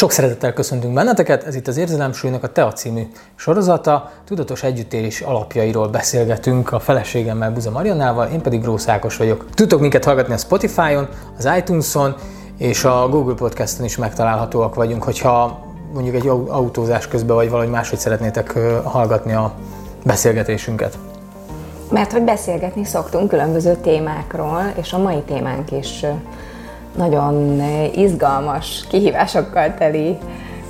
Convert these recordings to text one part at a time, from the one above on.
Sok szeretettel köszöntünk benneteket, ez itt az Érzelemsúlynak a Tea című sorozata. Tudatos együttélés alapjairól beszélgetünk a feleségemmel Buza Mariannával, én pedig Grósz Ákos vagyok. Tudtok minket hallgatni a Spotify-on, az iTunes-on és a Google Podcast-on is megtalálhatóak vagyunk, hogyha mondjuk egy autózás közben vagy valahogy máshogy szeretnétek hallgatni a beszélgetésünket. Mert hogy beszélgetni szoktunk különböző témákról, és a mai témánk is nagyon izgalmas, kihívásokkal teli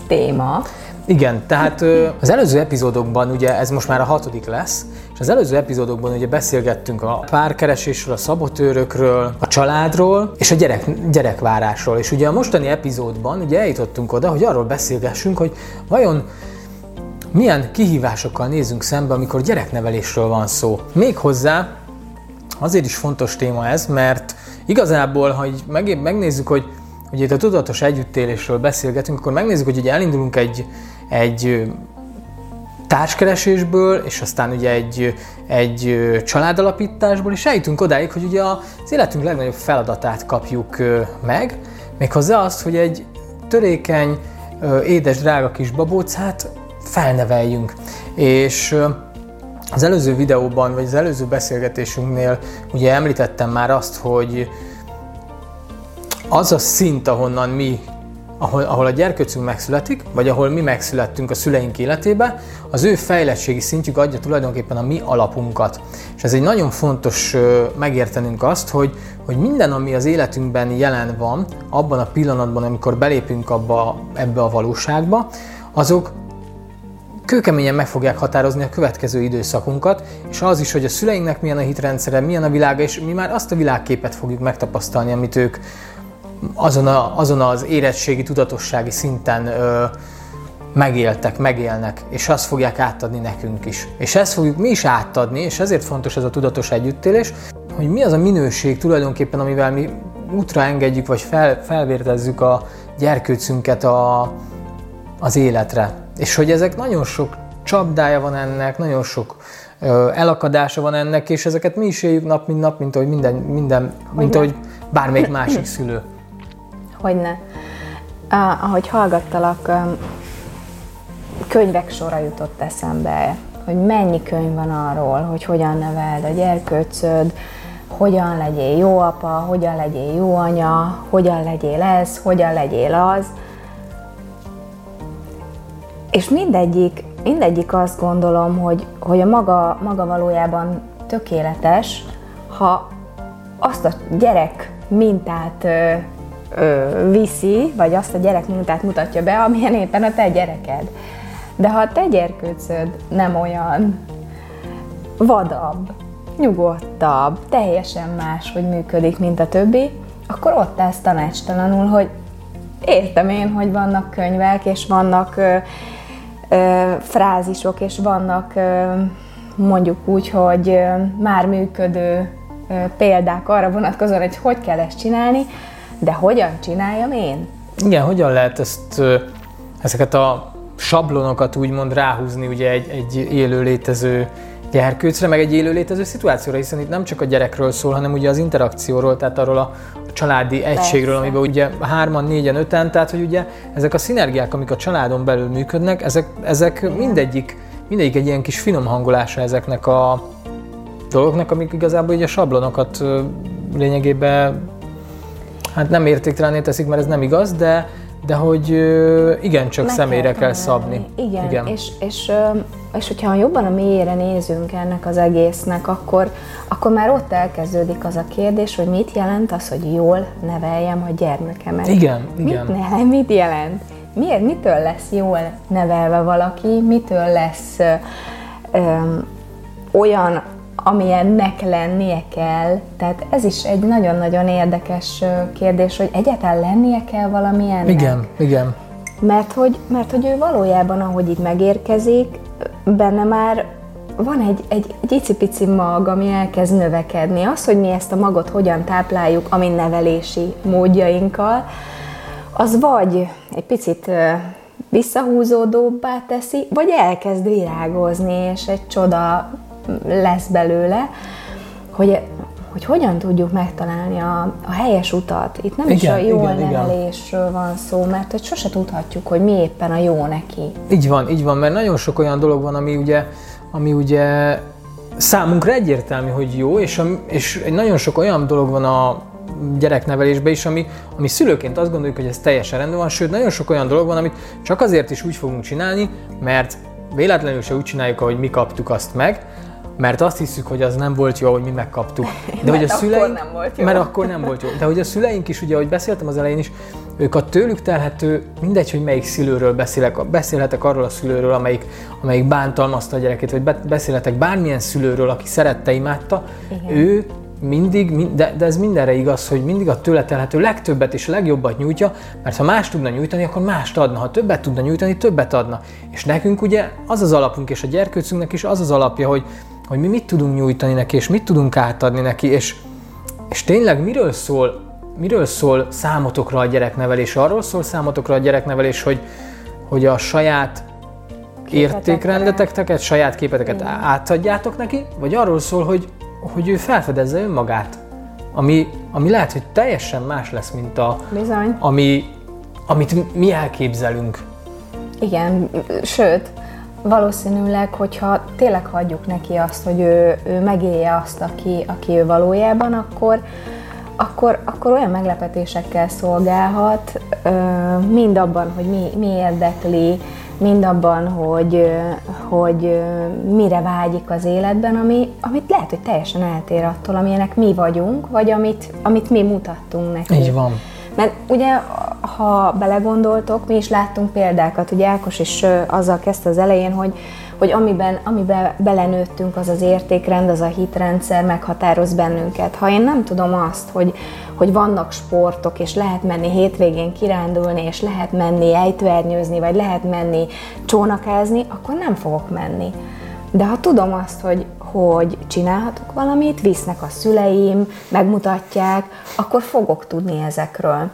téma. Igen, tehát az előző epizódokban, ugye ez most már a hatodik lesz, és az előző epizódokban ugye beszélgettünk a párkeresésről, a szabotőrökről, a családról és a gyerek, gyerekvárásról. És ugye a mostani epizódban ugye eljutottunk oda, hogy arról beszélgessünk, hogy vajon milyen kihívásokkal nézünk szembe, amikor gyereknevelésről van szó. Méghozzá azért is fontos téma ez, mert Igazából, ha így meg, megnézzük, hogy ugye itt a tudatos együttélésről beszélgetünk, akkor megnézzük, hogy ugye elindulunk egy, egy társkeresésből, és aztán ugye egy, egy családalapításból, és eljutunk odáig, hogy ugye az életünk legnagyobb feladatát kapjuk meg, méghozzá azt, hogy egy törékeny, édes, drága kis babócát felneveljünk. És az előző videóban, vagy az előző beszélgetésünknél ugye említettem már azt, hogy az a szint, ahonnan mi, ahol, ahol a gyerkőcünk megszületik, vagy ahol mi megszülettünk a szüleink életébe, az ő fejlettségi szintjük adja tulajdonképpen a mi alapunkat. És ez egy nagyon fontos megértenünk azt, hogy, hogy minden, ami az életünkben jelen van, abban a pillanatban, amikor belépünk abba, ebbe a valóságba, azok kőkeményen meg fogják határozni a következő időszakunkat, és az is, hogy a szüleinknek milyen a hitrendszere, milyen a világa, és mi már azt a világképet fogjuk megtapasztalni, amit ők azon, a, azon az érettségi, tudatossági szinten ö, megéltek, megélnek, és azt fogják átadni nekünk is. És ezt fogjuk mi is átadni, és ezért fontos ez a tudatos együttélés, hogy mi az a minőség tulajdonképpen, amivel mi útra engedjük, vagy fel, felvértezzük a gyerkőcünket a, az életre. És hogy ezek nagyon sok csapdája van ennek, nagyon sok ö, elakadása van ennek, és ezeket mi is éljük nap, mint nap, mint ahogy minden, minden mint ahogy bármelyik másik szülő. Hogyne. Uh, ahogy hallgattalak, könyvek sora jutott eszembe, hogy mennyi könyv van arról, hogy hogyan neveld a gyerkőcöd, hogyan legyél jó apa, hogyan legyél jó anya, hogyan legyél ez, hogyan legyél az. És mindegyik, mindegyik azt gondolom, hogy, hogy a maga, maga valójában tökéletes, ha azt a gyerek mintát ö, ö, viszi, vagy azt a gyerek mintát mutatja be, amilyen éppen a te gyereked. De ha a te gyerkőcöd nem olyan vadabb, nyugodtabb, teljesen más, hogy működik, mint a többi, akkor ott állsz tanácstalanul, hogy értem én, hogy vannak könyvek, és vannak ö, frázisok, és vannak mondjuk úgy, hogy már működő példák arra vonatkozóan, hogy hogy kell ezt csinálni, de hogyan csináljam én? Igen, hogyan lehet ezt, ezeket a sablonokat úgymond ráhúzni ugye egy, egy élő létező gyerkőcre, meg egy élő létező szituációra, hiszen itt nem csak a gyerekről szól, hanem ugye az interakcióról, tehát arról a családi egységről, Persze. amiben ugye hárman, négyen, öten, tehát hogy ugye ezek a szinergiák, amik a családon belül működnek, ezek, ezek mindegyik, mindegyik egy ilyen kis finom hangolása ezeknek a dolgoknak, amik igazából ugye a sablonokat lényegében hát nem értéktelené teszik, mert ez nem igaz, de, de hogy igen, csak Meg személyre kell, kell szabni. Igen, igen. És, és, és hogyha jobban a mélyére nézünk ennek az egésznek, akkor, akkor már ott elkezdődik az a kérdés, hogy mit jelent az, hogy jól neveljem a gyermekemet. Igen, igen. Mit, ne, mit jelent? Miért, mitől lesz jól nevelve valaki, mitől lesz ö, ö, olyan amilyennek lennie kell. Tehát ez is egy nagyon-nagyon érdekes kérdés, hogy egyáltalán lennie kell valamilyennek. Igen, igen. Mert hogy, mert hogy ő valójában, ahogy itt megérkezik, benne már van egy, egy, egy icipici mag, ami elkezd növekedni. Az, hogy mi ezt a magot hogyan tápláljuk a mi nevelési módjainkkal, az vagy egy picit visszahúzódóbbá teszi, vagy elkezd virágozni, és egy csoda lesz belőle, hogy, hogy hogyan tudjuk megtalálni a, a helyes utat. Itt nem igen, is a jó igen, nevelésről igen. van szó, mert hogy sose tudhatjuk, hogy mi éppen a jó neki. Így van, így van, mert nagyon sok olyan dolog van, ami ugye, ami ugye számunkra egyértelmű, hogy jó, és, a, és nagyon sok olyan dolog van a gyereknevelésben is, ami, ami szülőként azt gondoljuk, hogy ez teljesen rendben van, sőt, nagyon sok olyan dolog van, amit csak azért is úgy fogunk csinálni, mert véletlenül se úgy csináljuk, ahogy mi kaptuk azt meg, mert azt hiszük, hogy az nem volt jó, hogy mi megkaptuk. De hogy a szüleink, nem volt jó. Mert akkor nem volt jó. De hogy a szüleink is, ugye, ahogy beszéltem az elején is, ők a tőlük telhető, mindegy, hogy melyik szülőről beszélek, beszélhetek arról a szülőről, amelyik, amelyik bántalmazta a gyerekét, vagy beszélhetek bármilyen szülőről, aki szerette, imádta, Igen. ő mindig, de, de ez mindenre igaz, hogy mindig a tőle telhető legtöbbet és legjobbat nyújtja, mert ha más tudna nyújtani, akkor mást adna. Ha többet tudna nyújtani, többet adna. És nekünk ugye az az alapunk, és a gyerkőcünknek is az az alapja, hogy, hogy mi mit tudunk nyújtani neki, és mit tudunk átadni neki, és, és tényleg miről szól, miről szól számotokra a gyereknevelés? Arról szól számotokra a gyereknevelés, hogy, hogy a saját értékrendeteket, saját képeteket átadjátok neki, vagy arról szól, hogy, hogy ő felfedezze önmagát, ami, ami lehet, hogy teljesen más lesz, mint a, Bizony. Ami, amit mi elképzelünk. Igen, sőt, valószínűleg, hogyha tényleg hagyjuk neki azt, hogy ő, ő megélje azt, aki, aki ő valójában, akkor, akkor, akkor olyan meglepetésekkel szolgálhat, mind abban, hogy mi, mi érdekli, mind abban, hogy, hogy mire vágyik az életben, ami, amit lehet, hogy teljesen eltér attól, amilyenek mi vagyunk, vagy amit, amit mi mutattunk neki. Így van. Mert ugye, ha belegondoltok, mi is láttunk példákat, ugye Ákos is azzal kezdte az elején, hogy, hogy amiben, amiben belenőttünk, az az értékrend, az a hitrendszer meghatároz bennünket. Ha én nem tudom azt, hogy, hogy vannak sportok, és lehet menni hétvégén kirándulni, és lehet menni ejtőernyőzni, vagy lehet menni csónakázni, akkor nem fogok menni. De ha tudom azt, hogy, hogy csinálhatok valamit, visznek a szüleim, megmutatják, akkor fogok tudni ezekről.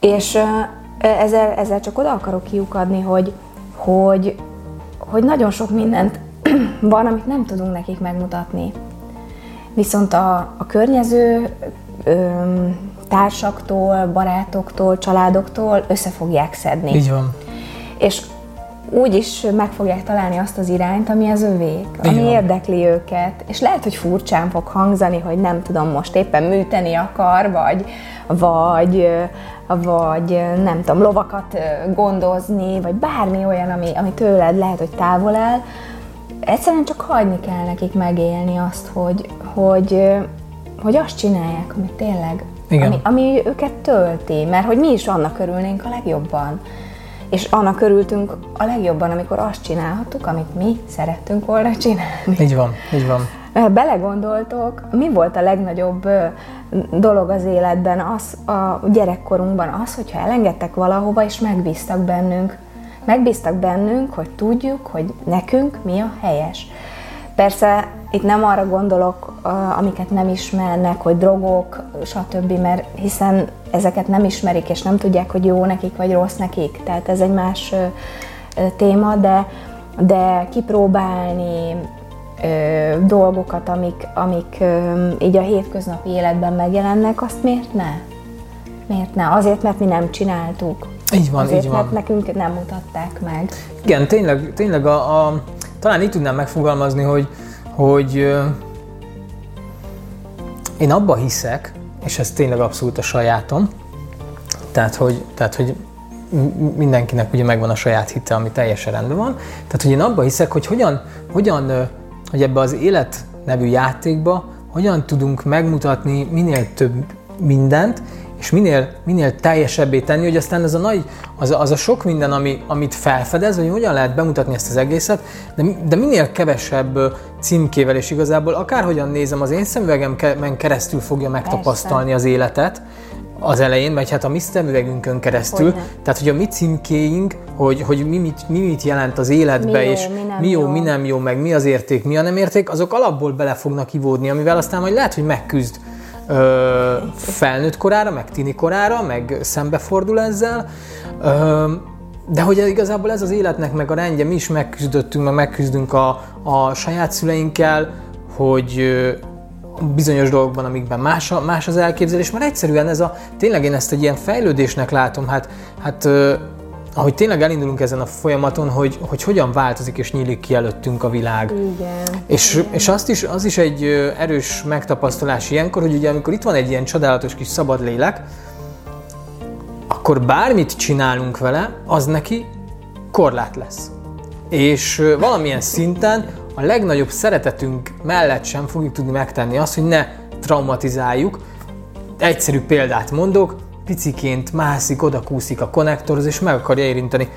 És ezzel, ezzel csak oda akarok kiukadni, hogy, hogy, hogy nagyon sok mindent van, amit nem tudunk nekik megmutatni. Viszont a, a környező társaktól, barátoktól, családoktól össze fogják szedni. Így van. És úgy is meg fogják találni azt az irányt, ami az övék, ami Igen. érdekli őket. És lehet, hogy furcsán fog hangzani, hogy nem tudom, most éppen műteni akar, vagy, vagy, vagy nem tudom, lovakat gondozni, vagy bármi olyan, ami, ami tőled lehet, hogy távol áll. Egyszerűen csak hagyni kell nekik megélni azt, hogy, hogy, hogy azt csinálják, amit tényleg, Igen. Ami, ami őket tölti, mert hogy mi is annak örülnénk a legjobban és annak örültünk a legjobban, amikor azt csinálhattuk, amit mi szerettünk volna csinálni. Így van, így van. Belegondoltok, mi volt a legnagyobb dolog az életben, az a gyerekkorunkban az, hogyha elengedtek valahova, és megbíztak bennünk. Megbíztak bennünk, hogy tudjuk, hogy nekünk mi a helyes. Persze itt nem arra gondolok, amiket nem ismernek, hogy drogok, stb., mert hiszen ezeket nem ismerik, és nem tudják, hogy jó nekik, vagy rossz nekik. Tehát ez egy más téma, de, de kipróbálni ö, dolgokat, amik, amik ö, így a hétköznapi életben megjelennek, azt miért ne? Miért ne? Azért, mert mi nem csináltuk. Így van, Azért, így van. mert nekünk nem mutatták meg. Igen, tényleg, tényleg a, a, talán így tudnám megfogalmazni, hogy, hogy én abba hiszek, és ez tényleg abszolút a sajátom, tehát hogy, tehát, hogy mindenkinek ugye megvan a saját hite, ami teljesen rendben van. Tehát, hogy én abba hiszek, hogy hogyan, hogyan hogy ebbe az élet nevű játékba hogyan tudunk megmutatni minél több mindent, és minél, minél teljesebbé tenni, hogy aztán az a nagy, az a, az a sok minden, ami, amit felfedez, hogy hogyan lehet bemutatni ezt az egészet, de, de minél kevesebb címkével, és igazából akárhogyan nézem, az én szemüvegemen keresztül fogja megtapasztalni az életet, az elején, vagy hát a mi szemüvegünkön keresztül. Hogyne. Tehát, hogy a mi címkéink, hogy, hogy mi, mit, mi mit jelent az életbe, mi jó, és mi, nem mi jó, jó, mi nem jó, meg mi az érték, mi a nem érték, azok alapból bele fognak ivódni, amivel aztán majd lehet, hogy megküzd ö, felnőtt korára, meg tini korára, meg szembefordul ezzel. De hogy igazából ez az életnek meg a rendje, mi is megküzdöttünk, meg megküzdünk a, a saját szüleinkkel, hogy bizonyos dolgokban, amikben más, a, más az elképzelés, mert egyszerűen ez a, tényleg én ezt egy ilyen fejlődésnek látom, hát, hát ahogy tényleg elindulunk ezen a folyamaton, hogy, hogy hogyan változik és nyílik ki előttünk a világ. Igen. És, igen. és azt is, az is egy erős megtapasztalás ilyenkor, hogy ugye amikor itt van egy ilyen csodálatos kis szabad lélek, akkor bármit csinálunk vele, az neki korlát lesz. És valamilyen szinten a legnagyobb szeretetünk mellett sem fogjuk tudni megtenni azt, hogy ne traumatizáljuk. Egyszerű példát mondok, piciként mászik, odakúszik a konnektorhoz, és meg akarja érinteni.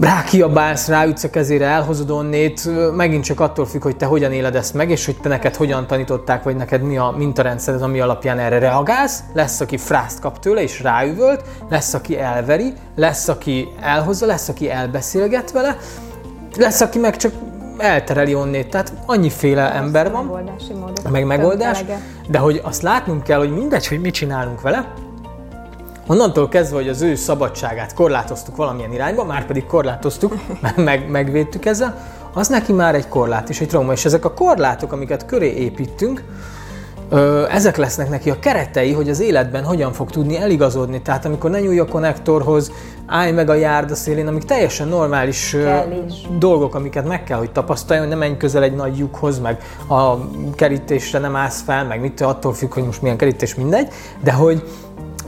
Rákiabálsz, ráütsz a kezére, elhozod onnét, megint csak attól függ, hogy te hogyan éled ezt meg, és hogy te neked hogyan tanították, vagy neked mi a mintarendszered, ami alapján erre reagálsz. Lesz, aki frászt kap tőle, és ráüvölt, lesz, aki elveri, lesz, aki elhozza, lesz, aki elbeszélget vele, lesz, aki meg csak eltereli onnét, tehát annyiféle ember van, meg megoldás, de hogy azt látnunk kell, hogy mindegy, hogy mit csinálunk vele, Onnantól kezdve, hogy az ő szabadságát korlátoztuk valamilyen irányba, már pedig korlátoztuk, meg, megvédtük ezzel, az neki már egy korlát és egy trauma. És ezek a korlátok, amiket köré építünk, ö, ezek lesznek neki a keretei, hogy az életben hogyan fog tudni eligazodni. Tehát amikor ne nyúlj a konnektorhoz, állj meg a járda szélén, amik teljesen normális ö, dolgok, amiket meg kell, hogy tapasztaljon, nem menj közel egy nagy lyukhoz, meg a kerítésre nem állsz fel, meg mit attól függ, hogy most milyen kerítés, mindegy, de hogy,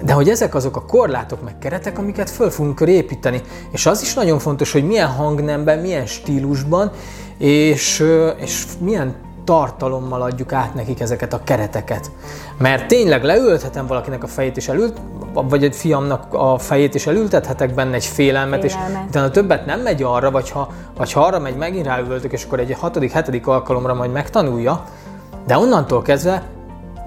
de hogy ezek azok a korlátok meg keretek, amiket föl fogunk köré építeni. És az is nagyon fontos, hogy milyen hangnemben, milyen stílusban, és, és milyen tartalommal adjuk át nekik ezeket a kereteket. Mert tényleg leülthetem valakinek a fejét és elült, vagy egy fiamnak a fejét és elültethetek benne egy félelmet, Félelmet. és utána többet nem megy arra, vagy ha, vagy ha arra megy, megint ráüvöltök, és akkor egy hatodik, hetedik alkalomra majd megtanulja, de onnantól kezdve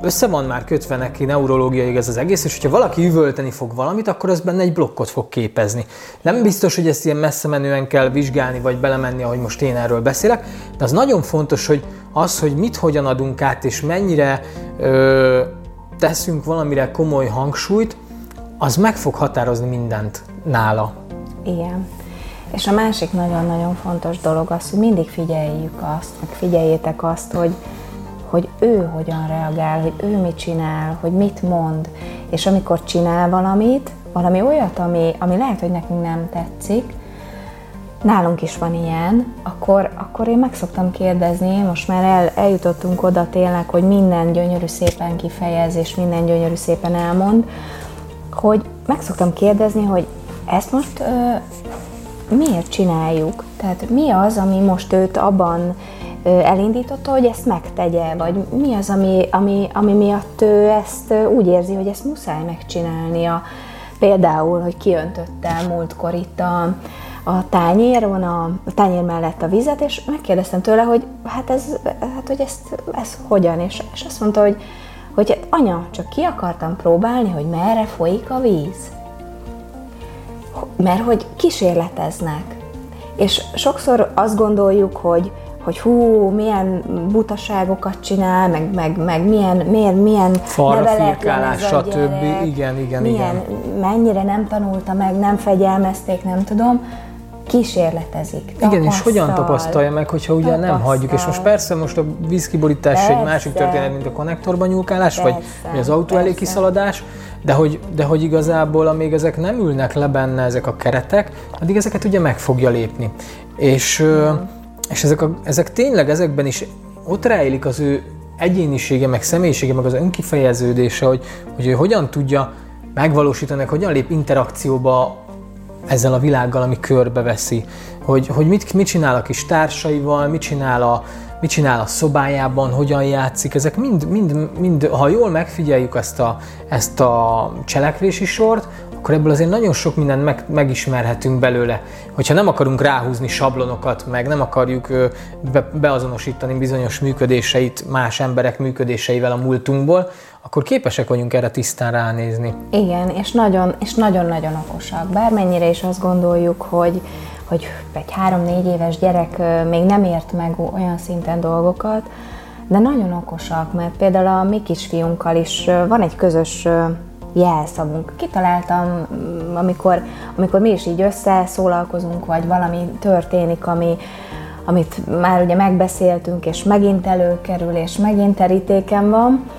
össze van már kötve neki neurológiailag ez az egész, és hogyha valaki üvölteni fog valamit, akkor az benne egy blokkot fog képezni. Nem biztos, hogy ezt ilyen messze menően kell vizsgálni, vagy belemenni, ahogy most én erről beszélek, de az nagyon fontos, hogy az, hogy mit hogyan adunk át, és mennyire ö, teszünk valamire komoly hangsúlyt, az meg fog határozni mindent nála. Igen. És a másik nagyon-nagyon fontos dolog az, hogy mindig figyeljük azt, meg figyeljétek azt, hogy, hogy ő hogyan reagál, hogy ő mit csinál, hogy mit mond, és amikor csinál valamit, valami olyat, ami, ami lehet, hogy nekünk nem tetszik, nálunk is van ilyen, akkor, akkor én meg szoktam kérdezni, most már el, eljutottunk oda tényleg, hogy minden gyönyörű szépen kifejez, és minden gyönyörű szépen elmond, hogy meg szoktam kérdezni, hogy ezt most ö, miért csináljuk? Tehát mi az, ami most őt abban elindította, hogy ezt megtegye, vagy mi az, ami, ami, ami miatt ő ezt úgy érzi, hogy ezt muszáj megcsinálnia. Például, hogy kiöntöttem múltkor itt a, a tányéron, a, a tányér mellett a vizet, és megkérdeztem tőle, hogy hát ez, hát, hogy ezt, ez hogyan, és, és azt mondta, hogy, hogy hát anya, csak ki akartam próbálni, hogy merre folyik a víz. Mert hogy kísérleteznek. És sokszor azt gondoljuk, hogy, hogy hú, milyen butaságokat csinál, meg, meg, meg milyen, milyen, milyen neveletlen stb. gyerek, Igen, igen, milyen, mennyire nem tanulta meg, nem fegyelmezték, nem tudom, kísérletezik. Igen, és hogyan tapasztal. tapasztalja meg, hogyha ugye nem Tapasztal. hagyjuk. És most persze most a vízkiborítás egy másik történet, mint a konnektorban nyúlkálás, vagy, Persze, vagy az autó elé persze. kiszaladás, de hogy, de hogy igazából, amíg ezek nem ülnek le benne, ezek a keretek, addig ezeket ugye meg fogja lépni. És, ö, és ezek, a, ezek tényleg ezekben is ott rejlik az ő egyénisége, meg személyisége, meg az önkifejeződése, hogy, hogy ő hogyan tudja megvalósítani, hogyan lép interakcióba ezzel a világgal, ami körbeveszi, hogy, hogy mit, mit csinál a kis társaival, mit csinál a, mit csinál a szobájában, hogyan játszik, ezek mind, mind, mind ha jól megfigyeljük ezt a, ezt a cselekvési sort, akkor ebből azért nagyon sok mindent meg, megismerhetünk belőle. Hogyha nem akarunk ráhúzni sablonokat, meg nem akarjuk be, beazonosítani bizonyos működéseit más emberek működéseivel a múltunkból, akkor képesek vagyunk erre tisztán ránézni. Igen, és nagyon, és nagyon-nagyon okosak. Bármennyire is azt gondoljuk, hogy, hogy egy három-négy éves gyerek még nem ért meg olyan szinten dolgokat, de nagyon okosak, mert például a mi kisfiunkkal is van egy közös jelszavunk. Kitaláltam, mm, amikor, amikor mi is így összeszólalkozunk, vagy valami történik, ami, amit már ugye megbeszéltünk, és megint előkerül, és megint terítéken van.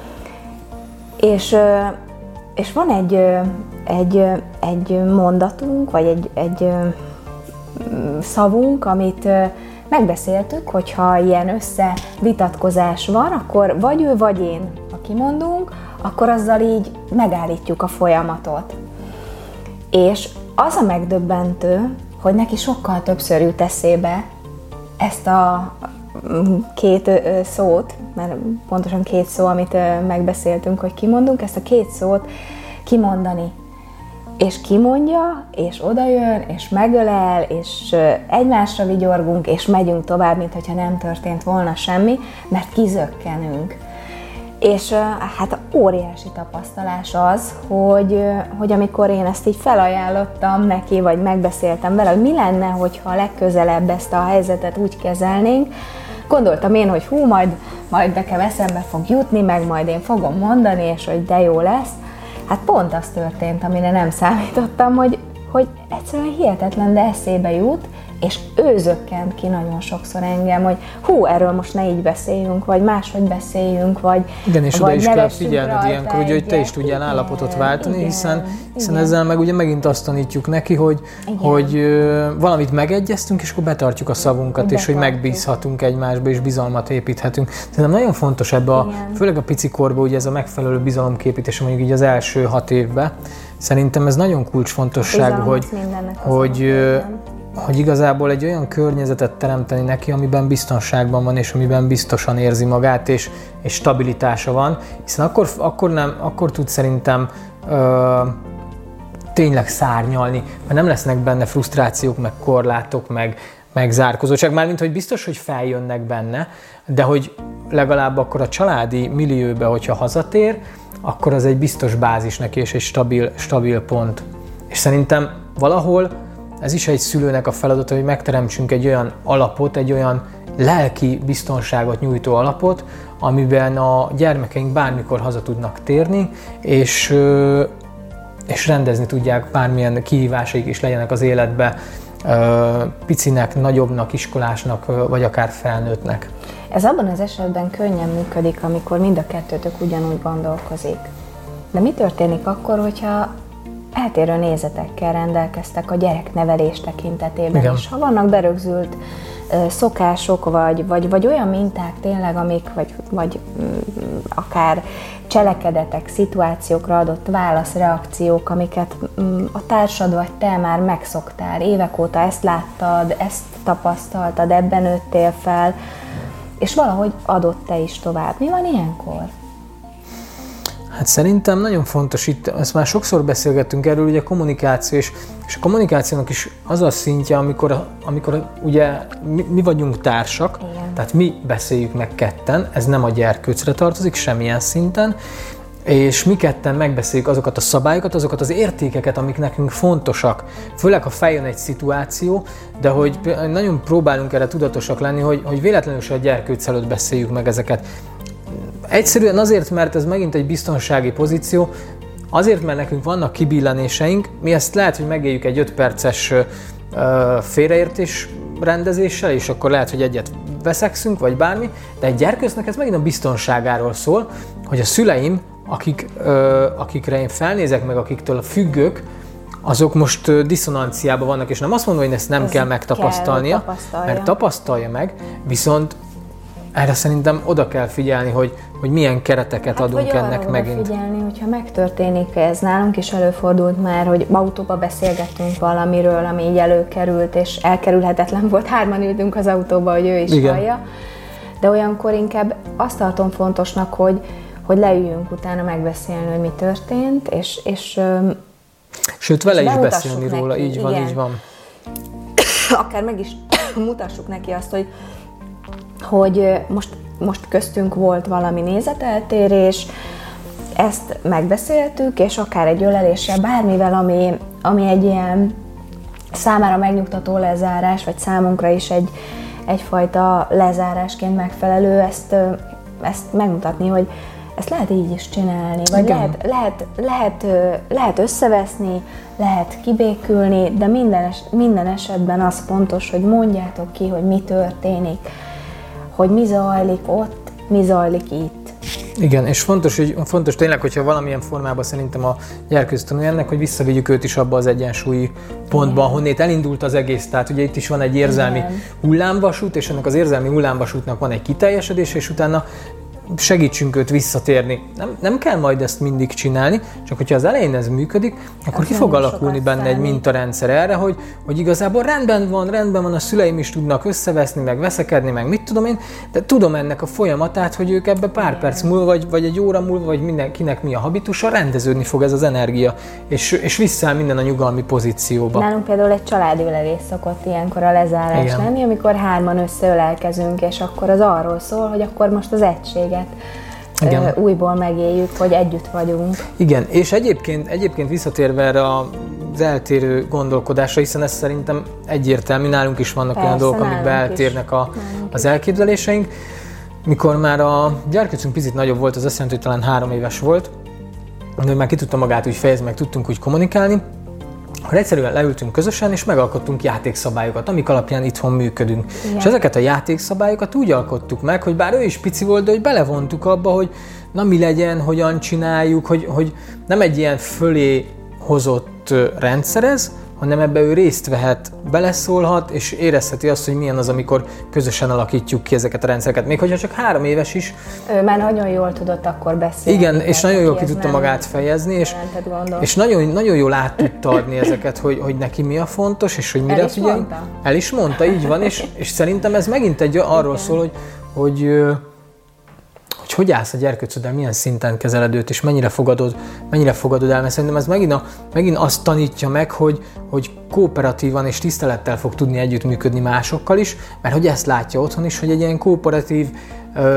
És, és van egy, egy, egy mondatunk, vagy egy, egy szavunk, amit megbeszéltük, hogyha ilyen összevitatkozás van, akkor vagy ő, vagy én, ha kimondunk, akkor azzal így megállítjuk a folyamatot. És az a megdöbbentő, hogy neki sokkal többször jut eszébe ezt a mm, két szót, mert pontosan két szó, amit megbeszéltünk, hogy kimondunk, ezt a két szót kimondani. És kimondja, és odajön, és megölel, és egymásra vigyorgunk, és megyünk tovább, mintha nem történt volna semmi, mert kizökkenünk. És hát óriási tapasztalás az, hogy, hogy amikor én ezt így felajánlottam neki, vagy megbeszéltem vele, hogy mi lenne, hogyha legközelebb ezt a helyzetet úgy kezelnénk, gondoltam én, hogy hú, majd, majd nekem eszembe fog jutni, meg majd én fogom mondani, és hogy de jó lesz. Hát pont az történt, amire nem számítottam, hogy, hogy egyszerűen hihetetlen, de eszébe jut, és ő zökkent ki nagyon sokszor engem, hogy hú, erről most ne így beszéljünk, vagy máshogy beszéljünk, vagy Igen, és oda is kell figyelned ilyenkor, ugye, hogy te is tudjál igen, állapotot váltani, igen, hiszen, hiszen igen. ezzel meg ugye megint azt tanítjuk neki, hogy, igen. hogy ö, valamit megegyeztünk, és akkor betartjuk a szavunkat, betartjuk. és hogy megbízhatunk egymásba, és bizalmat építhetünk. Szerintem nagyon fontos ebbe, a, főleg a pici korban, ugye ez a megfelelő bizalomképítés, mondjuk így az első hat évben, Szerintem ez nagyon kulcsfontosságú, hogy, hogy, hogy igazából egy olyan környezetet teremteni neki, amiben biztonságban van, és amiben biztosan érzi magát, és, és stabilitása van, hiszen akkor, akkor, nem, akkor tud szerintem ö, tényleg szárnyalni, mert nem lesznek benne frusztrációk, meg korlátok, meg, meg zárkozóság, mármint, hogy biztos, hogy feljönnek benne, de hogy legalább akkor a családi millióbe, hogyha hazatér, akkor az egy biztos bázis neki, és egy stabil, stabil pont. És szerintem valahol ez is egy szülőnek a feladata, hogy megteremtsünk egy olyan alapot, egy olyan lelki biztonságot nyújtó alapot, amiben a gyermekeink bármikor haza tudnak térni, és, és rendezni tudják bármilyen kihívásaik is legyenek az életbe, picinek, nagyobbnak, iskolásnak, vagy akár felnőttnek. Ez abban az esetben könnyen működik, amikor mind a kettőtök ugyanúgy gondolkozik. De mi történik akkor, hogyha eltérő nézetekkel rendelkeztek a gyereknevelés tekintetében Igen. is. Ha vannak berögzült szokások, vagy, vagy, vagy olyan minták tényleg, amik, vagy, vagy mm, akár cselekedetek, szituációkra adott válaszreakciók, amiket mm, a társad vagy te már megszoktál, évek óta ezt láttad, ezt tapasztaltad, ebben nőttél fel, és valahogy adott te is tovább. Mi van ilyenkor? Hát szerintem nagyon fontos itt, ezt már sokszor beszélgettünk erről, ugye a kommunikáció, és, és a kommunikációnak is az a szintje, amikor, amikor ugye mi, mi vagyunk társak, Igen. tehát mi beszéljük meg ketten, ez nem a gyerkőcre tartozik semmilyen szinten, és mi ketten megbeszéljük azokat a szabályokat, azokat az értékeket, amik nekünk fontosak. Főleg, ha feljön egy szituáció, de hogy nagyon próbálunk erre tudatosak lenni, hogy, hogy véletlenül se a gyerkőc előtt beszéljük meg ezeket. Egyszerűen azért, mert ez megint egy biztonsági pozíció, azért, mert nekünk vannak kibillanéseink, mi ezt lehet, hogy megéljük egy 5 perces félreértés rendezéssel, és akkor lehet, hogy egyet veszekszünk, vagy bármi, de egy gyerkőcnek ez megint a biztonságáról szól, hogy a szüleim, akik, ö, akikre én felnézek meg, akiktől függök, azok most diszonanciában vannak, és nem azt mondom, hogy ezt nem ez kell megtapasztalnia, kell, mert tapasztalja meg, viszont erre szerintem oda kell figyelni, hogy, hogy milyen kereteket hát, adunk ennek megint. figyelni, hogyha megtörténik ez nálunk is előfordult már, hogy autóba beszélgettünk valamiről, ami így előkerült, és elkerülhetetlen volt, hárman ültünk az autóba, hogy ő is Igen. hallja. De olyankor inkább azt tartom fontosnak, hogy, hogy leüljünk utána megbeszélni, hogy mi történt, és, és Sőt, vele és is beszélni neki, róla, így van, igen. így van. Akár meg is mutassuk neki azt, hogy hogy most, most köztünk volt valami nézeteltérés, ezt megbeszéltük, és akár egy öleléssel, bármivel, ami, ami egy ilyen számára megnyugtató lezárás, vagy számunkra is egy, egyfajta lezárásként megfelelő, ezt, ezt megmutatni, hogy ezt lehet így is csinálni, vagy lehet, lehet, lehet, lehet összeveszni, lehet kibékülni, de minden, es, minden esetben az fontos, hogy mondjátok ki, hogy mi történik, hogy mi zajlik ott, mi zajlik itt. Igen, és fontos, hogy, fontos tényleg, hogyha valamilyen formában szerintem a gyerkőztanulja ennek, hogy visszavigyük őt is abba az egyensúlyi pontba, ahonnét elindult az egész. Tehát ugye itt is van egy érzelmi Igen. hullámvasút, és ennek az érzelmi hullámvasútnak van egy kiteljesedés, és utána segítsünk őt visszatérni. Nem, nem kell majd ezt mindig csinálni, csak hogyha az elején ez működik, akkor ez ki fog alakulni benne számít. egy mintarendszer erre, hogy, hogy igazából rendben van, rendben van, a szüleim is tudnak összeveszni, meg veszekedni, meg mit tudom én, de tudom ennek a folyamatát, hogy ők ebbe pár perc múlva, vagy, vagy egy óra múlva, vagy mindenkinek mi a habitusa, rendeződni fog ez az energia, és, és visszaáll minden a nyugalmi pozícióba. Nálunk például egy családi levés szokott ilyenkor a lezárás Igen. lenni, amikor hárman összeölelkezünk, és akkor az arról szól, hogy akkor most az egységet igen. újból megéljük, hogy együtt vagyunk. Igen, és egyébként, egyébként visszatérve erre az eltérő gondolkodásra, hiszen ez szerintem egyértelmű, nálunk is vannak Persze, olyan dolgok, amikben eltérnek a, az elképzeléseink. Mikor már a gyerkőcünk picit nagyobb volt, az azt jelenti, hogy talán három éves volt, de már ki tudta magát úgy fejezni, meg tudtunk úgy kommunikálni, akkor egyszerűen leültünk közösen, és megalkottunk játékszabályokat, amik alapján itthon működünk. Igen. És ezeket a játékszabályokat úgy alkottuk meg, hogy bár ő is pici volt, de hogy belevontuk abba, hogy na mi legyen, hogyan csináljuk, hogy, hogy nem egy ilyen fölé hozott rendszerez, hanem ebbe ő részt vehet, beleszólhat, és érezheti azt, hogy milyen az, amikor közösen alakítjuk ki ezeket a rendszereket. Még hogyha csak három éves is. Ő már nagyon jól tudott akkor beszélni. Igen, és nagyon jól ki tudta magát fejezni, és, és nagyon, nagyon jól át tudta adni ezeket, hogy, hogy neki mi a fontos, és hogy mire figyelj. El is mondta, így van, és, és szerintem ez megint egy arról Igen. szól, hogy, hogy hogy hogy állsz a gyerkőcöddel, milyen szinten kezeled őt, és mennyire fogadod, mennyire fogadod el, mert szerintem ez megint, a, megint azt tanítja meg, hogy, hogy kooperatívan és tisztelettel fog tudni együttműködni másokkal is, mert hogy ezt látja otthon is, hogy egy ilyen kooperatív,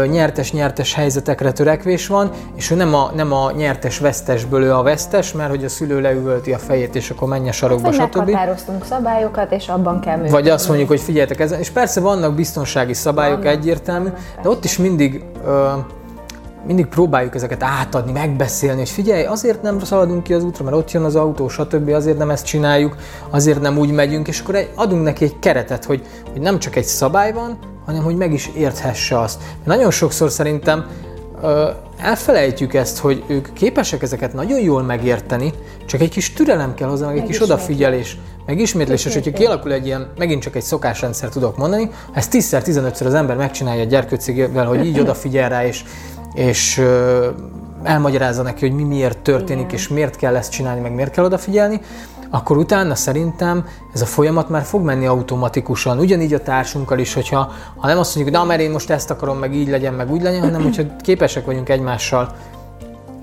nyertes-nyertes helyzetekre törekvés van, és ő nem a, nem a nyertes-vesztesből ő a vesztes, mert hogy a szülő leüvölti a fejét, és akkor menj a sarokba, hát, stb. Meghatároztunk szabályokat, és abban kell működni. Vagy azt mondjuk, hogy figyeljetek, ezen, és persze vannak biztonsági szabályok vannak, egyértelmű, de ott is mindig mindig próbáljuk ezeket átadni, megbeszélni, és figyelj, azért nem szaladunk ki az útra, mert ott jön az autó, stb., azért nem ezt csináljuk, azért nem úgy megyünk, és akkor adunk neki egy keretet, hogy, hogy nem csak egy szabály van, hanem hogy meg is érthesse azt. Nagyon sokszor szerintem elfelejtjük ezt, hogy ők képesek ezeket nagyon jól megérteni, csak egy kis türelem kell hozzá, meg egy kis odafigyelés, meg ismétlés, és hogyha kialakul egy ilyen, megint csak egy szokásrendszer tudok mondani, ha ezt 10-15-ször az ember megcsinálja a gyerkőcégével, hogy így odafigyel rá, és és elmagyarázza neki, hogy mi miért történik, Igen. és miért kell ezt csinálni, meg miért kell odafigyelni, akkor utána szerintem ez a folyamat már fog menni automatikusan. Ugyanígy a társunkkal is, hogyha ha nem azt mondjuk, hogy na, mert én most ezt akarom, meg így legyen, meg úgy legyen, hanem hogyha képesek vagyunk egymással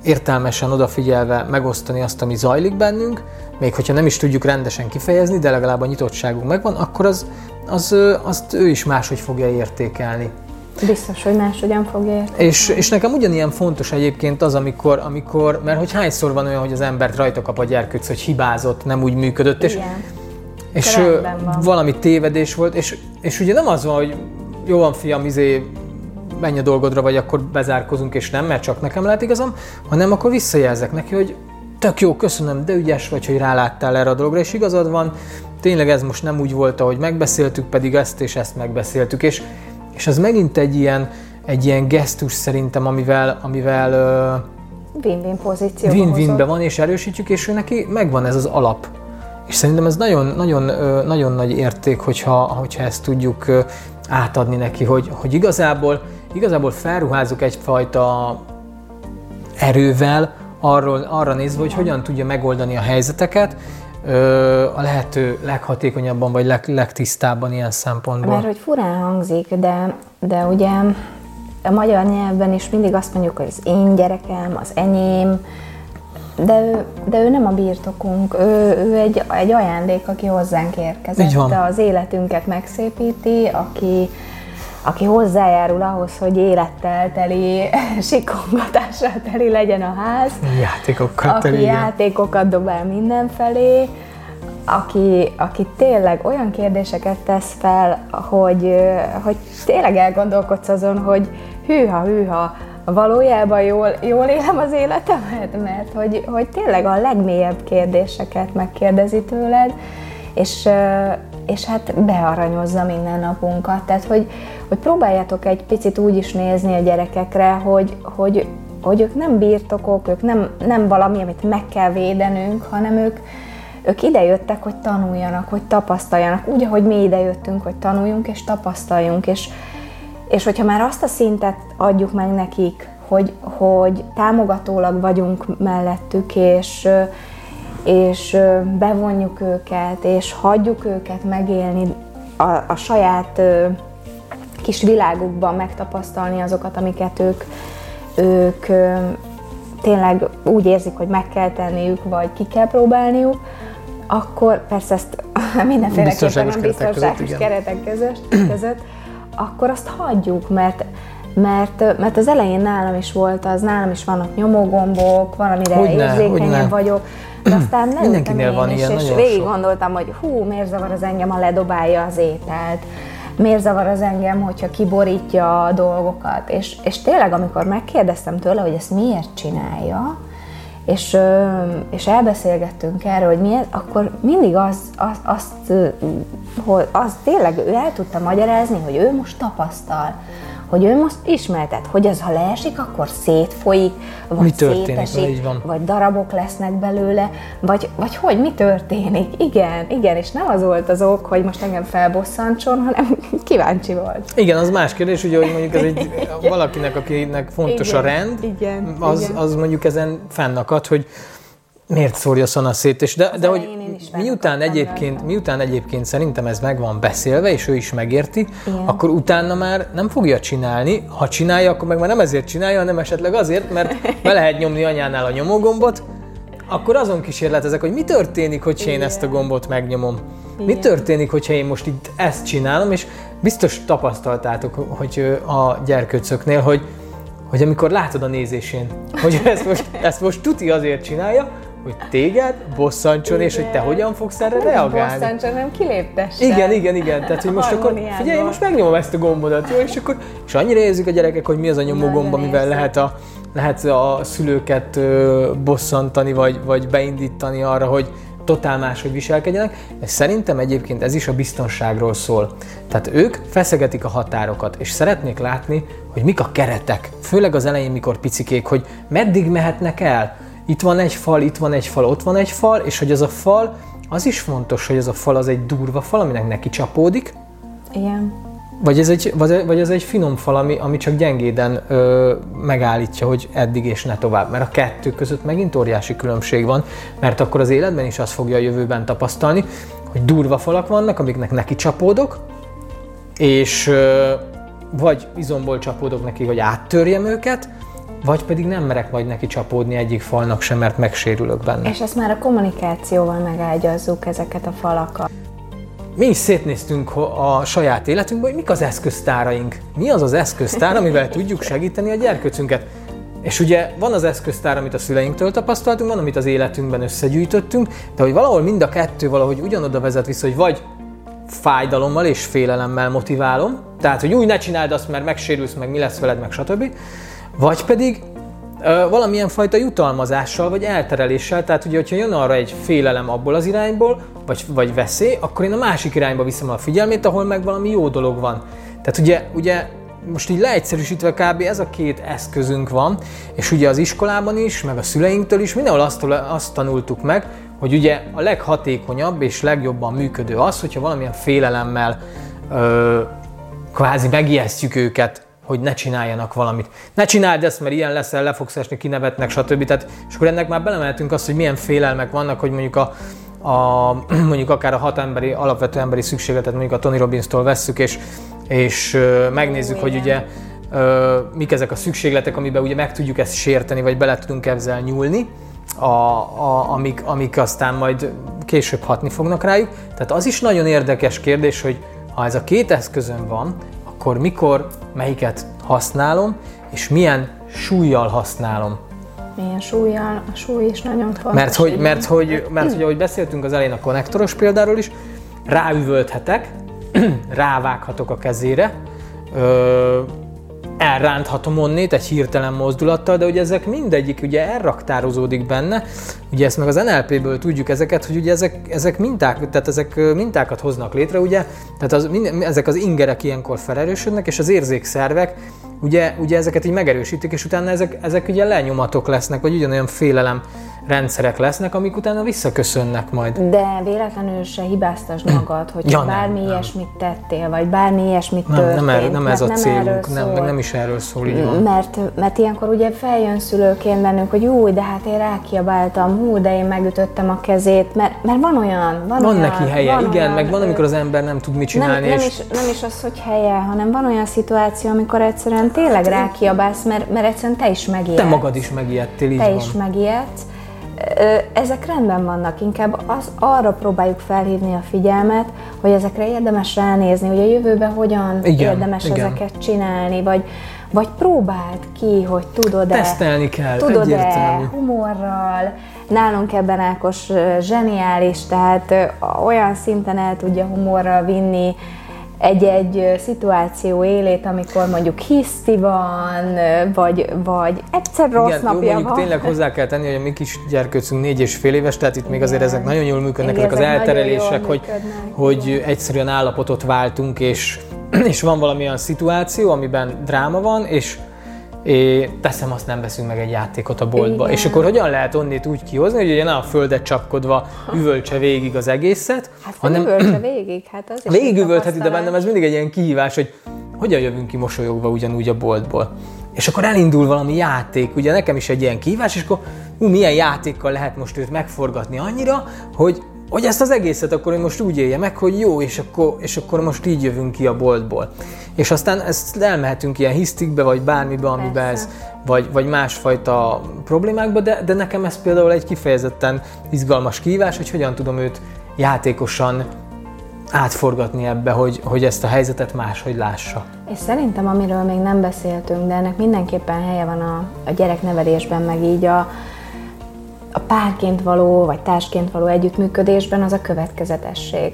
értelmesen odafigyelve megosztani azt, ami zajlik bennünk, még hogyha nem is tudjuk rendesen kifejezni, de legalább a nyitottságunk megvan, akkor az, az, azt ő is máshogy fogja értékelni. Biztos, hogy máshogyan fogja érteni. És, és nekem ugyanilyen fontos egyébként az, amikor, amikor, mert hogy hányszor van olyan, hogy az embert rajta kap a gyerkőc, hogy hibázott, nem úgy működött, és, Igen. és valami tévedés volt, és, és ugye nem az van, hogy jó van fiam, izé, menj a dolgodra, vagy akkor bezárkozunk, és nem, mert csak nekem lehet igazam, hanem akkor visszajelzek neki, hogy tök jó, köszönöm, de ügyes vagy, hogy ráláttál erre a dologra, és igazad van, tényleg ez most nem úgy volt, ahogy megbeszéltük, pedig ezt és ezt megbeszéltük, és, és ez megint egy ilyen, egy ilyen gesztus szerintem, amivel, amivel win-win pozícióban win-winben van, és erősítjük, és ő neki megvan ez az alap. És szerintem ez nagyon, nagyon, nagyon nagy érték, hogyha, hogyha ezt tudjuk átadni neki, hogy, hogy igazából, igazából felruházunk egyfajta erővel arról, arra nézve, hogy hogyan tudja megoldani a helyzeteket, a lehető leghatékonyabban vagy leg, legtisztábban ilyen szempontból. Mert hogy furán hangzik, de, de ugye a magyar nyelvben is mindig azt mondjuk, hogy az én gyerekem, az enyém, de ő, de ő nem a birtokunk, ő, ő egy, egy ajándék, aki hozzánk érkezett, de az életünket megszépíti, aki, aki hozzájárul ahhoz, hogy élettel teli, sikongatással teli legyen a ház. Játékokkal aki teli. játékokat dobál mindenfelé, aki, aki tényleg olyan kérdéseket tesz fel, hogy, hogy tényleg elgondolkodsz azon, hogy hűha, hűha, valójában jól, jól élem az életemet, mert hogy, hogy tényleg a legmélyebb kérdéseket megkérdezi tőled, és, és hát bearanyozza minden napunkat. Tehát, hogy, hogy próbáljátok egy picit úgy is nézni a gyerekekre, hogy, hogy, hogy ők nem birtokok, ők nem, nem valami, amit meg kell védenünk, hanem ők, ők idejöttek, hogy tanuljanak, hogy tapasztaljanak, úgy, ahogy mi idejöttünk, hogy tanuljunk és tapasztaljunk, és, és hogyha már azt a szintet adjuk meg nekik, hogy, hogy támogatólag vagyunk mellettük, és, és bevonjuk őket, és hagyjuk őket megélni a, a saját kis világukban, megtapasztalni azokat, amiket ők, ők tényleg úgy érzik, hogy meg kell tenniük, vagy ki kell próbálniuk, akkor persze ezt mindenféleképpen a biztonságos keretek között, között, akkor azt hagyjuk, mert mert, mert az elején nálam is volt az, nálam is vannak nyomógombok, van, amire hogyne, érzékenyen hogyne. vagyok, de aztán Mindenkinél van is, ilyen, és végig gondoltam, hogy hú, miért zavar az engem, ha ledobálja az ételt, miért zavar az engem, hogyha kiborítja a dolgokat, és, és tényleg, amikor megkérdeztem tőle, hogy ezt miért csinálja, és, és elbeszélgettünk erről, hogy miért, akkor mindig az, az, azt, hogy az tényleg ő el tudta magyarázni, hogy ő most tapasztal, hogy ő most ismertet, hogy az, ha leesik, akkor szétfolyik, vagy mi történik, szétesik, van. vagy darabok lesznek belőle, vagy, vagy hogy, mi történik? Igen, igen, és nem az volt az ok, hogy most engem felbosszantson, hanem kíváncsi volt. Igen, az más kérdés, ugye, hogy mondjuk ez egy valakinek, akinek fontos igen, a rend, igen, az, igen. az mondjuk ezen fennakad, hogy miért szórja szana szét, és de, de hogy miután egyébként, miután egyébként szerintem ez meg van beszélve, és ő is megérti, Igen. akkor utána már nem fogja csinálni. Ha csinálja, akkor meg már nem ezért csinálja, hanem esetleg azért, mert be lehet nyomni anyánál a nyomógombot, akkor azon kísérletezek, hogy mi történik, hogyha én ezt a gombot megnyomom. Igen. Mi történik, hogyha én most itt ezt csinálom, és biztos tapasztaltátok, hogy a gyerkőcöknél, hogy hogy amikor látod a nézésén, hogy ezt most, ezt most tuti azért csinálja, hogy téged bosszantson, igen. és hogy te hogyan fogsz erre nem reagálni. Bosszantson, nem kiléptessen. Igen, igen, igen. Tehát, hogy most akkor figyelj, most megnyomom ezt a gombodat, jó? És akkor és annyira érzik a gyerekek, hogy mi az a nyomó gomba, amivel lehet a, lehet a szülőket bosszantani, vagy, vagy beindítani arra, hogy totál máshogy viselkedjenek, és szerintem egyébként ez is a biztonságról szól. Tehát ők feszegetik a határokat, és szeretnék látni, hogy mik a keretek, főleg az elején, mikor picikék, hogy meddig mehetnek el, itt van egy fal, itt van egy fal, ott van egy fal, és hogy az a fal, az is fontos, hogy ez a fal az egy durva fal, aminek neki csapódik. Igen. Vagy ez egy, vagy, vagy ez egy finom fal, ami, ami csak gyengéden ö, megállítja, hogy eddig és ne tovább. Mert a kettő között megint óriási különbség van, mert akkor az életben is azt fogja a jövőben tapasztalni, hogy durva falak vannak, amiknek neki csapódok, és ö, vagy izomból csapódok neki, hogy áttörjem őket, vagy pedig nem merek majd neki csapódni egyik falnak sem, mert megsérülök benne. És ezt már a kommunikációval megágyazzuk ezeket a falakat. Mi is szétnéztünk a saját életünkben, hogy mik az eszköztáraink. Mi az az eszköztár, amivel tudjuk segíteni a gyerkőcünket. És ugye van az eszköztár, amit a szüleinktől tapasztaltunk, van, amit az életünkben összegyűjtöttünk, de hogy valahol mind a kettő valahogy ugyanoda vezet vissza, hogy vagy fájdalommal és félelemmel motiválom, tehát hogy úgy ne csináld azt, mert megsérülsz, meg mi lesz veled, meg stb. Vagy pedig valamilyen fajta jutalmazással, vagy eltereléssel, tehát ugye, hogyha jön arra egy félelem abból az irányból, vagy, vagy veszély, akkor én a másik irányba viszem a figyelmét, ahol meg valami jó dolog van. Tehát ugye, ugye most így leegyszerűsítve kb. ez a két eszközünk van, és ugye az iskolában is, meg a szüleinktől is mindenhol azt, azt tanultuk meg, hogy ugye a leghatékonyabb és legjobban működő az, hogyha valamilyen félelemmel ö, kvázi megijesztjük őket, hogy ne csináljanak valamit. Ne csináld ezt, mert ilyen leszel, le fogsz esni, kinevetnek, stb. Tehát, és akkor ennek már belemeltünk azt, hogy milyen félelmek vannak, hogy mondjuk a, a, mondjuk akár a hat emberi, alapvető emberi szükségletet mondjuk a Tony Robbins-tól vesszük, és, és megnézzük, hogy ugye mik ezek a szükségletek, amiben ugye meg tudjuk ezt sérteni, vagy bele tudunk ezzel nyúlni, a, a, amik, amik aztán majd később hatni fognak rájuk. Tehát az is nagyon érdekes kérdés, hogy ha ez a két eszközön van, akkor mikor, melyiket használom, és milyen súlyjal használom. Milyen súlyjal? A súly is nagyon fontos. Mert hogy, mert hogy, mert hogy ahogy beszéltünk az elején a konnektoros példáról is, ráüvölthetek, rávághatok a kezére, ö, elránthatom onnét egy hirtelen mozdulattal, de ugye ezek mindegyik ugye elraktározódik benne, ugye ezt meg az NLP-ből tudjuk ezeket, hogy ugye ezek, ezek minták, tehát ezek mintákat hoznak létre, ugye, tehát az, mind, ezek az ingerek ilyenkor felerősödnek, és az érzékszervek ugye, ugye ezeket így megerősítik, és utána ezek, ezek ugye lenyomatok lesznek, vagy ugyanolyan félelem rendszerek lesznek, amik utána visszaköszönnek majd. De véletlenül se hibáztasd magad, hogy ja, bármi nem, ilyesmit tettél, vagy bármi ilyesmit nem, történt. Nem, er, nem ez a nem célunk, nem, meg nem is erről szól, így van. Mert, mert ilyenkor ugye feljön szülőként bennünk, hogy jó, de hát én rákiabáltam, hú, de én megütöttem a kezét, mert, mert van olyan, van, van olyan, neki helye, van igen, olyan, meg van, amikor az ember nem tud mit csinálni. Nem, és... nem, is, nem is az, hogy helye, hanem van olyan szituáció, amikor egyszerűen tényleg rákiabálsz, mert, mert egyszerűen te is megijedsz. Te magad is megijedtél, így Te van. is megijedsz ezek rendben vannak, inkább az, arra próbáljuk felhívni a figyelmet, hogy ezekre érdemes ránézni, hogy a jövőben hogyan igen, érdemes igen. ezeket csinálni, vagy, vagy próbáld ki, hogy tudod-e, Tesztelni kell, tudod-e humorral, Nálunk ebben Ákos zseniális, tehát olyan szinten el tudja humorral vinni egy-egy szituáció élét, amikor mondjuk hiszti van, vagy, vagy egyszer rossz Igen, napja jó, mondjuk van. tényleg hozzá kell tenni, hogy a mi kis gyerkőcünk négy és fél éves, tehát itt Igen. még azért ezek nagyon jól működnek, Igen, ezek az elterelések, hogy, hogy egyszerűen állapotot váltunk, és, és van valamilyen szituáció, amiben dráma van, és teszem, azt nem veszünk meg egy játékot a boltba. Igen. És akkor hogyan lehet onnét úgy kihozni, hogy ugye ne a földet csapkodva üvöltse végig az egészet, hát, hanem... üvöltse végig, hát az is Végig üvöltheti, de bennem ez mindig egy ilyen kihívás, hogy hogyan jövünk ki mosolyogva ugyanúgy a boltból. És akkor elindul valami játék, ugye nekem is egy ilyen kihívás, és akkor ú, milyen játékkal lehet most őt megforgatni annyira, hogy hogy ezt az egészet akkor most úgy élje meg, hogy jó, és akkor, és akkor most így jövünk ki a boltból. És aztán ezt elmehetünk ilyen hisztikbe, vagy bármibe, amiben ez, vagy, vagy másfajta problémákba, de, de nekem ez például egy kifejezetten izgalmas kívás, hogy hogyan tudom őt játékosan átforgatni ebbe, hogy, hogy ezt a helyzetet máshogy lássa. És szerintem, amiről még nem beszéltünk, de ennek mindenképpen helye van a, a gyereknevelésben, meg így a, a párként való, vagy társként való együttműködésben az a következetesség.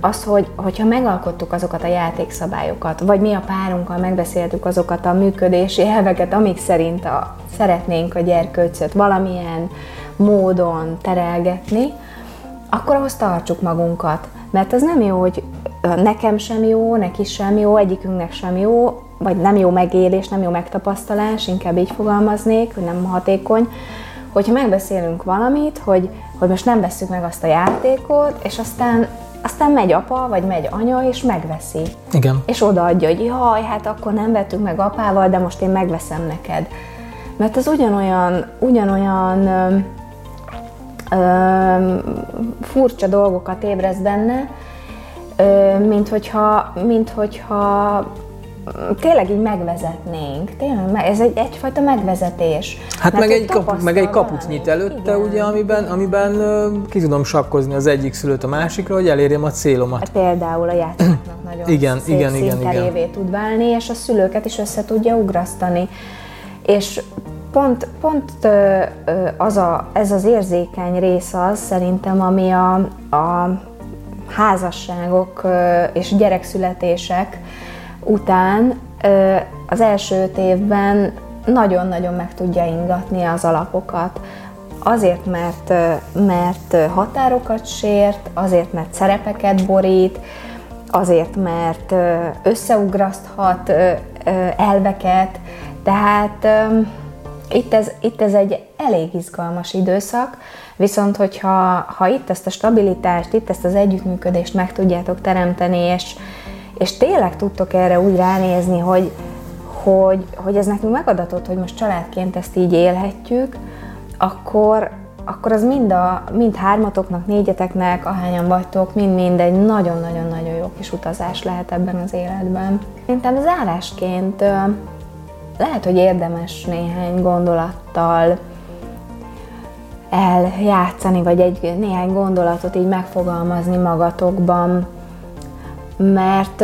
Az, hogy, hogyha megalkottuk azokat a játékszabályokat, vagy mi a párunkkal megbeszéltük azokat a működési elveket, amik szerint a, szeretnénk a gyerkőcöt valamilyen módon terelgetni, akkor ahhoz tartsuk magunkat. Mert az nem jó, hogy nekem sem jó, neki sem jó, egyikünknek sem jó, vagy nem jó megélés, nem jó megtapasztalás, inkább így fogalmaznék, hogy nem hatékony, hogyha megbeszélünk valamit, hogy, hogy most nem veszük meg azt a játékot, és aztán aztán megy apa, vagy megy anya, és megveszi. Igen. És odaadja, hogy jaj, hát akkor nem vettük meg apával, de most én megveszem neked. Mert ez ugyanolyan, ugyanolyan ö, ö, furcsa dolgokat ébreszt benne, ö, mint hogyha, mint hogyha tényleg így megvezetnénk. Tényleg, ez egy, egyfajta megvezetés. Hát meg egy, kapu, meg egy kaput nyit előtte, igen. ugye, amiben, amiben ki tudom sakkozni az egyik szülőt a másikra, hogy elérjem a célomat. Hát például a játéknak nagyon igen, szép igen, igen, igen. tud válni, és a szülőket is össze tudja ugrasztani. És pont, pont az a, ez az érzékeny rész az szerintem, ami a, a házasságok és gyerekszületések után az első öt évben nagyon-nagyon meg tudja ingatni az alapokat. Azért, mert, mert határokat sért, azért, mert szerepeket borít, azért, mert összeugraszthat elveket, tehát itt ez, itt ez egy elég izgalmas időszak, viszont hogyha ha itt ezt a stabilitást, itt ezt az együttműködést meg tudjátok teremteni, és, és tényleg tudtok erre úgy ránézni, hogy, hogy, hogy ez nekünk megadatott, hogy most családként ezt így élhetjük, akkor, akkor az mind, a, mind hármatoknak, négyeteknek, ahányan vagytok, mind-mind egy nagyon-nagyon-nagyon jó kis utazás lehet ebben az életben. Szerintem zárásként lehet, hogy érdemes néhány gondolattal eljátszani, vagy egy néhány gondolatot így megfogalmazni magatokban, mert,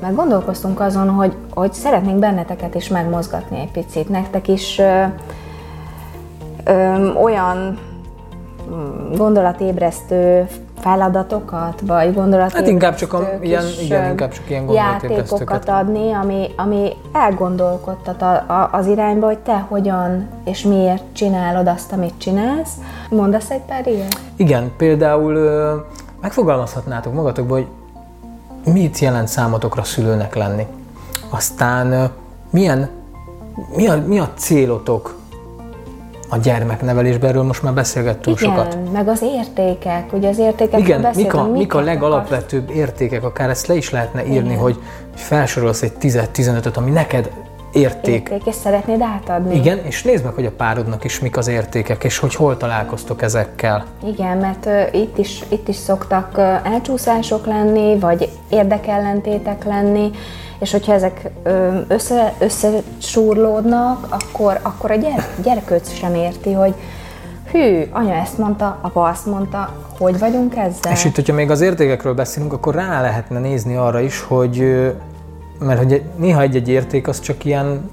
mert gondolkoztunk azon, hogy, hogy szeretnénk benneteket is megmozgatni egy picit, nektek is ö, ö, olyan mm, gondolatébresztő feladatokat, vagy gondolatokat. Hát inkább csak a, ilyen, igen, inkább csak ilyen játékokat adni, ami, ami elgondolkodtat a, a, az irányba, hogy te hogyan és miért csinálod azt, amit csinálsz. Mondasz egy pár ilyet? Igen, például megfogalmazhatnátok magatokból, hogy mit jelent számotokra szülőnek lenni. Aztán milyen, mi a, mi a célotok a gyermeknevelésben, erről most már beszélgettünk Igen, sokat. meg az értékek, ugye az értékek Igen, mik a, mik a legalapvetőbb értékek, akár ezt le is lehetne írni, Igen. hogy felsorolsz egy 10-15-öt, ami neked érték. Érték, és szeretnéd átadni. Igen, és nézd meg, hogy a párodnak is mik az értékek, és hogy hol találkoztok ezekkel. Igen, mert uh, itt, is, itt is szoktak uh, elcsúszások lenni, vagy érdekellentétek lenni, és hogyha ezek össze, összesúrlódnak, akkor, akkor a gyere, gyerekőc sem érti, hogy hű, anya ezt mondta, apa azt mondta, hogy vagyunk ezzel? És itt, hogyha még az értékekről beszélünk, akkor rá lehetne nézni arra is, hogy mert hogy néha egy-egy érték az csak ilyen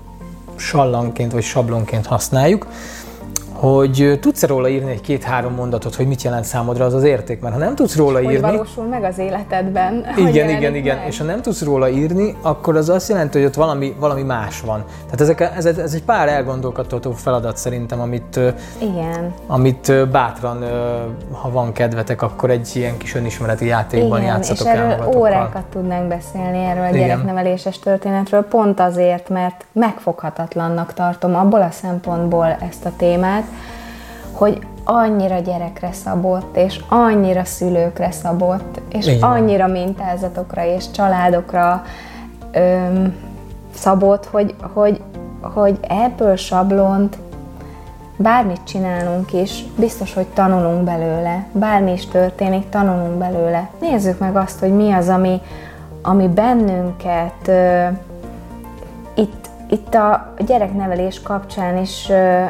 sallanként vagy sablonként használjuk, hogy tudsz-e róla írni egy két-három mondatot, hogy mit jelent számodra az az érték, mert ha nem tudsz róla hogy írni... Hogy valósul meg az életedben. Igen, igen, igen. Meg. És ha nem tudsz róla írni, akkor az azt jelenti, hogy ott valami, valami más van. Tehát ezek, ez, ez egy pár elgondolkodható feladat szerintem, amit, igen. amit bátran, ha van kedvetek, akkor egy ilyen kis önismereti játékban igen, játszatok és erről órákat tudnánk beszélni erről a gyerekneveléses történetről, pont azért, mert megfoghatatlannak tartom abból a szempontból ezt a témát, hogy annyira gyerekre szabott, és annyira szülőkre szabott, és Igen. annyira mintázatokra és családokra öm, szabott, hogy, hogy, hogy ebből sablont bármit csinálunk is, biztos, hogy tanulunk belőle. Bármi is történik, tanulunk belőle. Nézzük meg azt, hogy mi az, ami, ami bennünket ö, itt, itt a gyereknevelés kapcsán is ö,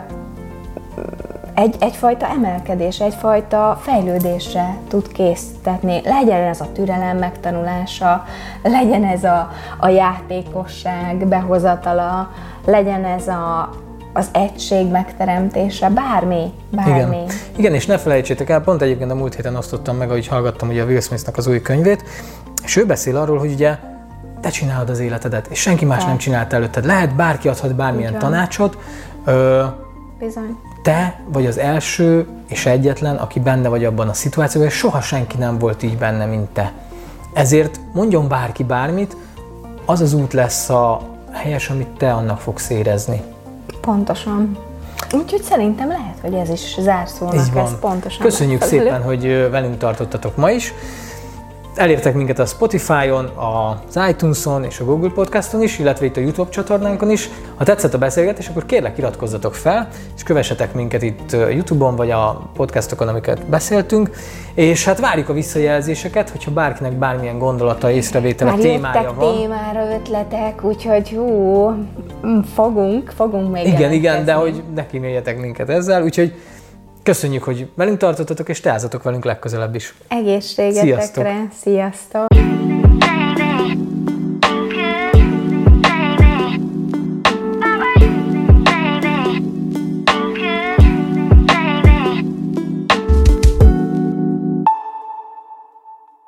egy, egyfajta emelkedés, egyfajta fejlődésre tud késztetni. Legyen ez a türelem megtanulása, legyen ez a, a játékosság behozatala, legyen ez a, az egység megteremtése, bármi, bármi. Igen. Igen, és ne felejtsétek el, pont egyébként a múlt héten osztottam meg, ahogy hallgattam ugye a Will Smithnak az új könyvét, és ő beszél arról, hogy ugye te csinálod az életedet, és senki más te. nem csinált előtted. Lehet, bárki adhat bármilyen Ugyan. tanácsot. Ö, Bizony te vagy az első és egyetlen, aki benne vagy abban a szituációban, és soha senki nem volt így benne, mint te. Ezért mondjon bárki bármit, az az út lesz a helyes, amit te annak fogsz érezni. Pontosan. Úgyhogy szerintem lehet, hogy ez is zárszónak ez pontosan. Köszönjük szépen, hogy velünk tartottatok ma is. Elértek minket a Spotify-on, az iTunes-on és a Google Podcast-on is, illetve itt a YouTube csatornánkon is. Ha tetszett a beszélgetés, akkor kérlek iratkozzatok fel, és kövessetek minket itt YouTube-on, vagy a podcastokon, amiket beszéltünk. És hát várjuk a visszajelzéseket, hogyha bárkinek bármilyen gondolata, észrevétele, Már témája van. témára ötletek, úgyhogy hú, fogunk, fogunk még Igen, igen, de hogy ne kínáljatok minket ezzel, úgyhogy Köszönjük, hogy velünk tartottatok, és teázatok velünk legközelebb is. Egészségetekre! Sziasztok! Sziasztok.